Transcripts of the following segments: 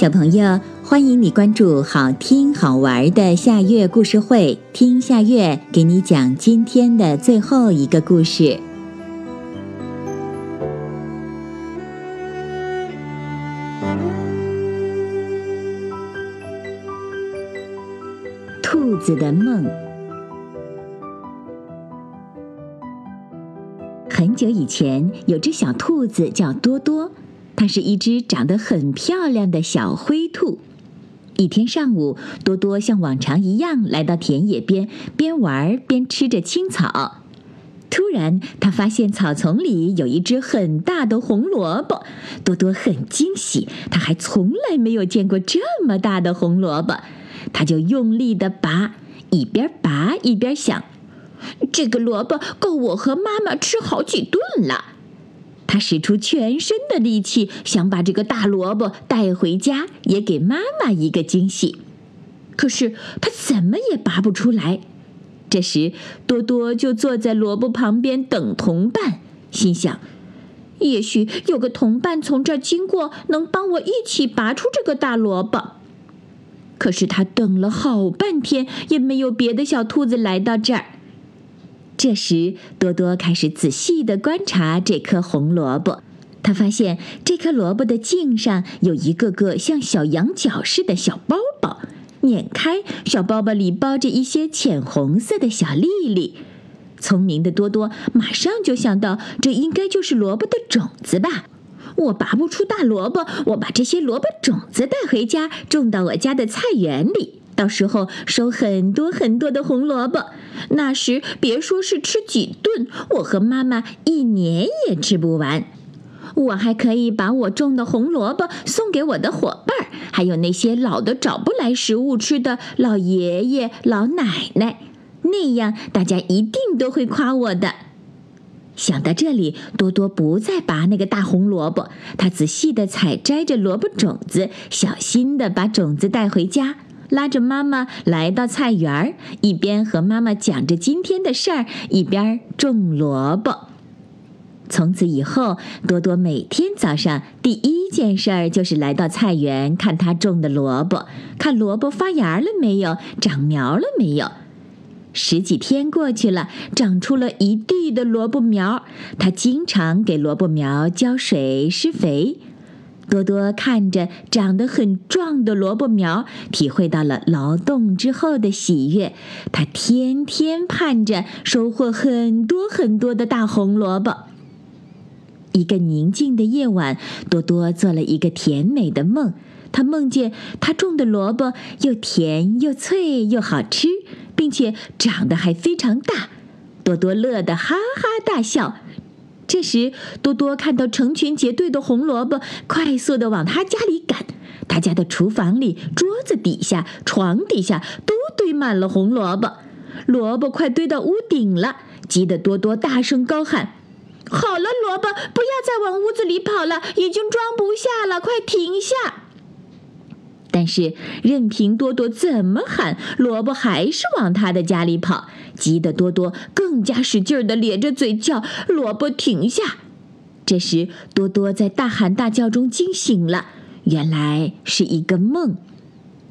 小朋友，欢迎你关注好听好玩的夏月故事会，听夏月给你讲今天的最后一个故事。兔子的梦。很久以前，有只小兔子叫多多。它是一只长得很漂亮的小灰兔。一天上午，多多像往常一样来到田野边，边玩边吃着青草。突然，他发现草丛里有一只很大的红萝卜。多多很惊喜，他还从来没有见过这么大的红萝卜。他就用力地拔，一边拔一边想：这个萝卜够我和妈妈吃好几顿了。他使出全身的力气，想把这个大萝卜带回家，也给妈妈一个惊喜。可是他怎么也拔不出来。这时，多多就坐在萝卜旁边等同伴，心想：也许有个同伴从这儿经过，能帮我一起拔出这个大萝卜。可是他等了好半天，也没有别的小兔子来到这儿。这时，多多开始仔细地观察这颗红萝卜。他发现这颗萝卜的茎上有一个个像小羊角似的小包包，碾开，小包包里包着一些浅红色的小粒粒。聪明的多多马上就想到，这应该就是萝卜的种子吧？我拔不出大萝卜，我把这些萝卜种子带回家，种到我家的菜园里。到时候收很多很多的红萝卜，那时别说是吃几顿，我和妈妈一年也吃不完。我还可以把我种的红萝卜送给我的伙伴，还有那些老的找不来食物吃的老爷爷老奶奶，那样大家一定都会夸我的。想到这里，多多不再拔那个大红萝卜，他仔细地采摘着萝卜种子，小心地把种子带回家。拉着妈妈来到菜园儿，一边和妈妈讲着今天的事儿，一边种萝卜。从此以后，多多每天早上第一件事儿就是来到菜园看他种的萝卜，看萝卜发芽了没有，长苗了没有。十几天过去了，长出了一地的萝卜苗。他经常给萝卜苗浇水施肥。多多看着长得很壮的萝卜苗，体会到了劳动之后的喜悦。他天天盼着收获很多很多的大红萝卜。一个宁静的夜晚，多多做了一个甜美的梦。他梦见他种的萝卜又甜又脆又好吃，并且长得还非常大。多多乐得哈哈大笑。这时，多多看到成群结队的红萝卜快速的往他家里赶。他家的厨房里、桌子底下、床底下都堆满了红萝卜，萝卜快堆到屋顶了。急得多多大声高喊：“好了，萝卜，不要再往屋子里跑了，已经装不下了，快停下！”但是，任凭多多怎么喊，萝卜还是往他的家里跑，急得多多更加使劲儿地咧着嘴叫：“萝卜停下！”这时，多多在大喊大叫中惊醒了，原来是一个梦。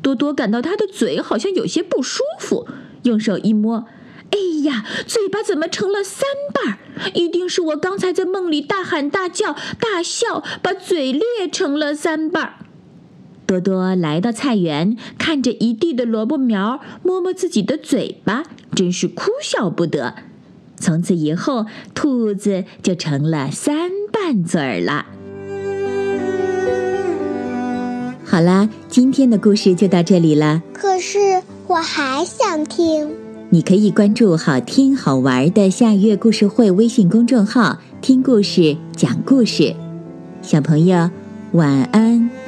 多多感到他的嘴好像有些不舒服，用手一摸，哎呀，嘴巴怎么成了三瓣儿？一定是我刚才在梦里大喊大叫、大笑，把嘴裂成了三瓣儿。多多来到菜园，看着一地的萝卜苗，摸摸自己的嘴巴，真是哭笑不得。从此以后，兔子就成了三瓣嘴儿了。好啦，今天的故事就到这里了。可是我还想听。你可以关注“好听好玩的夏月故事会”微信公众号，听故事，讲故事。小朋友，晚安。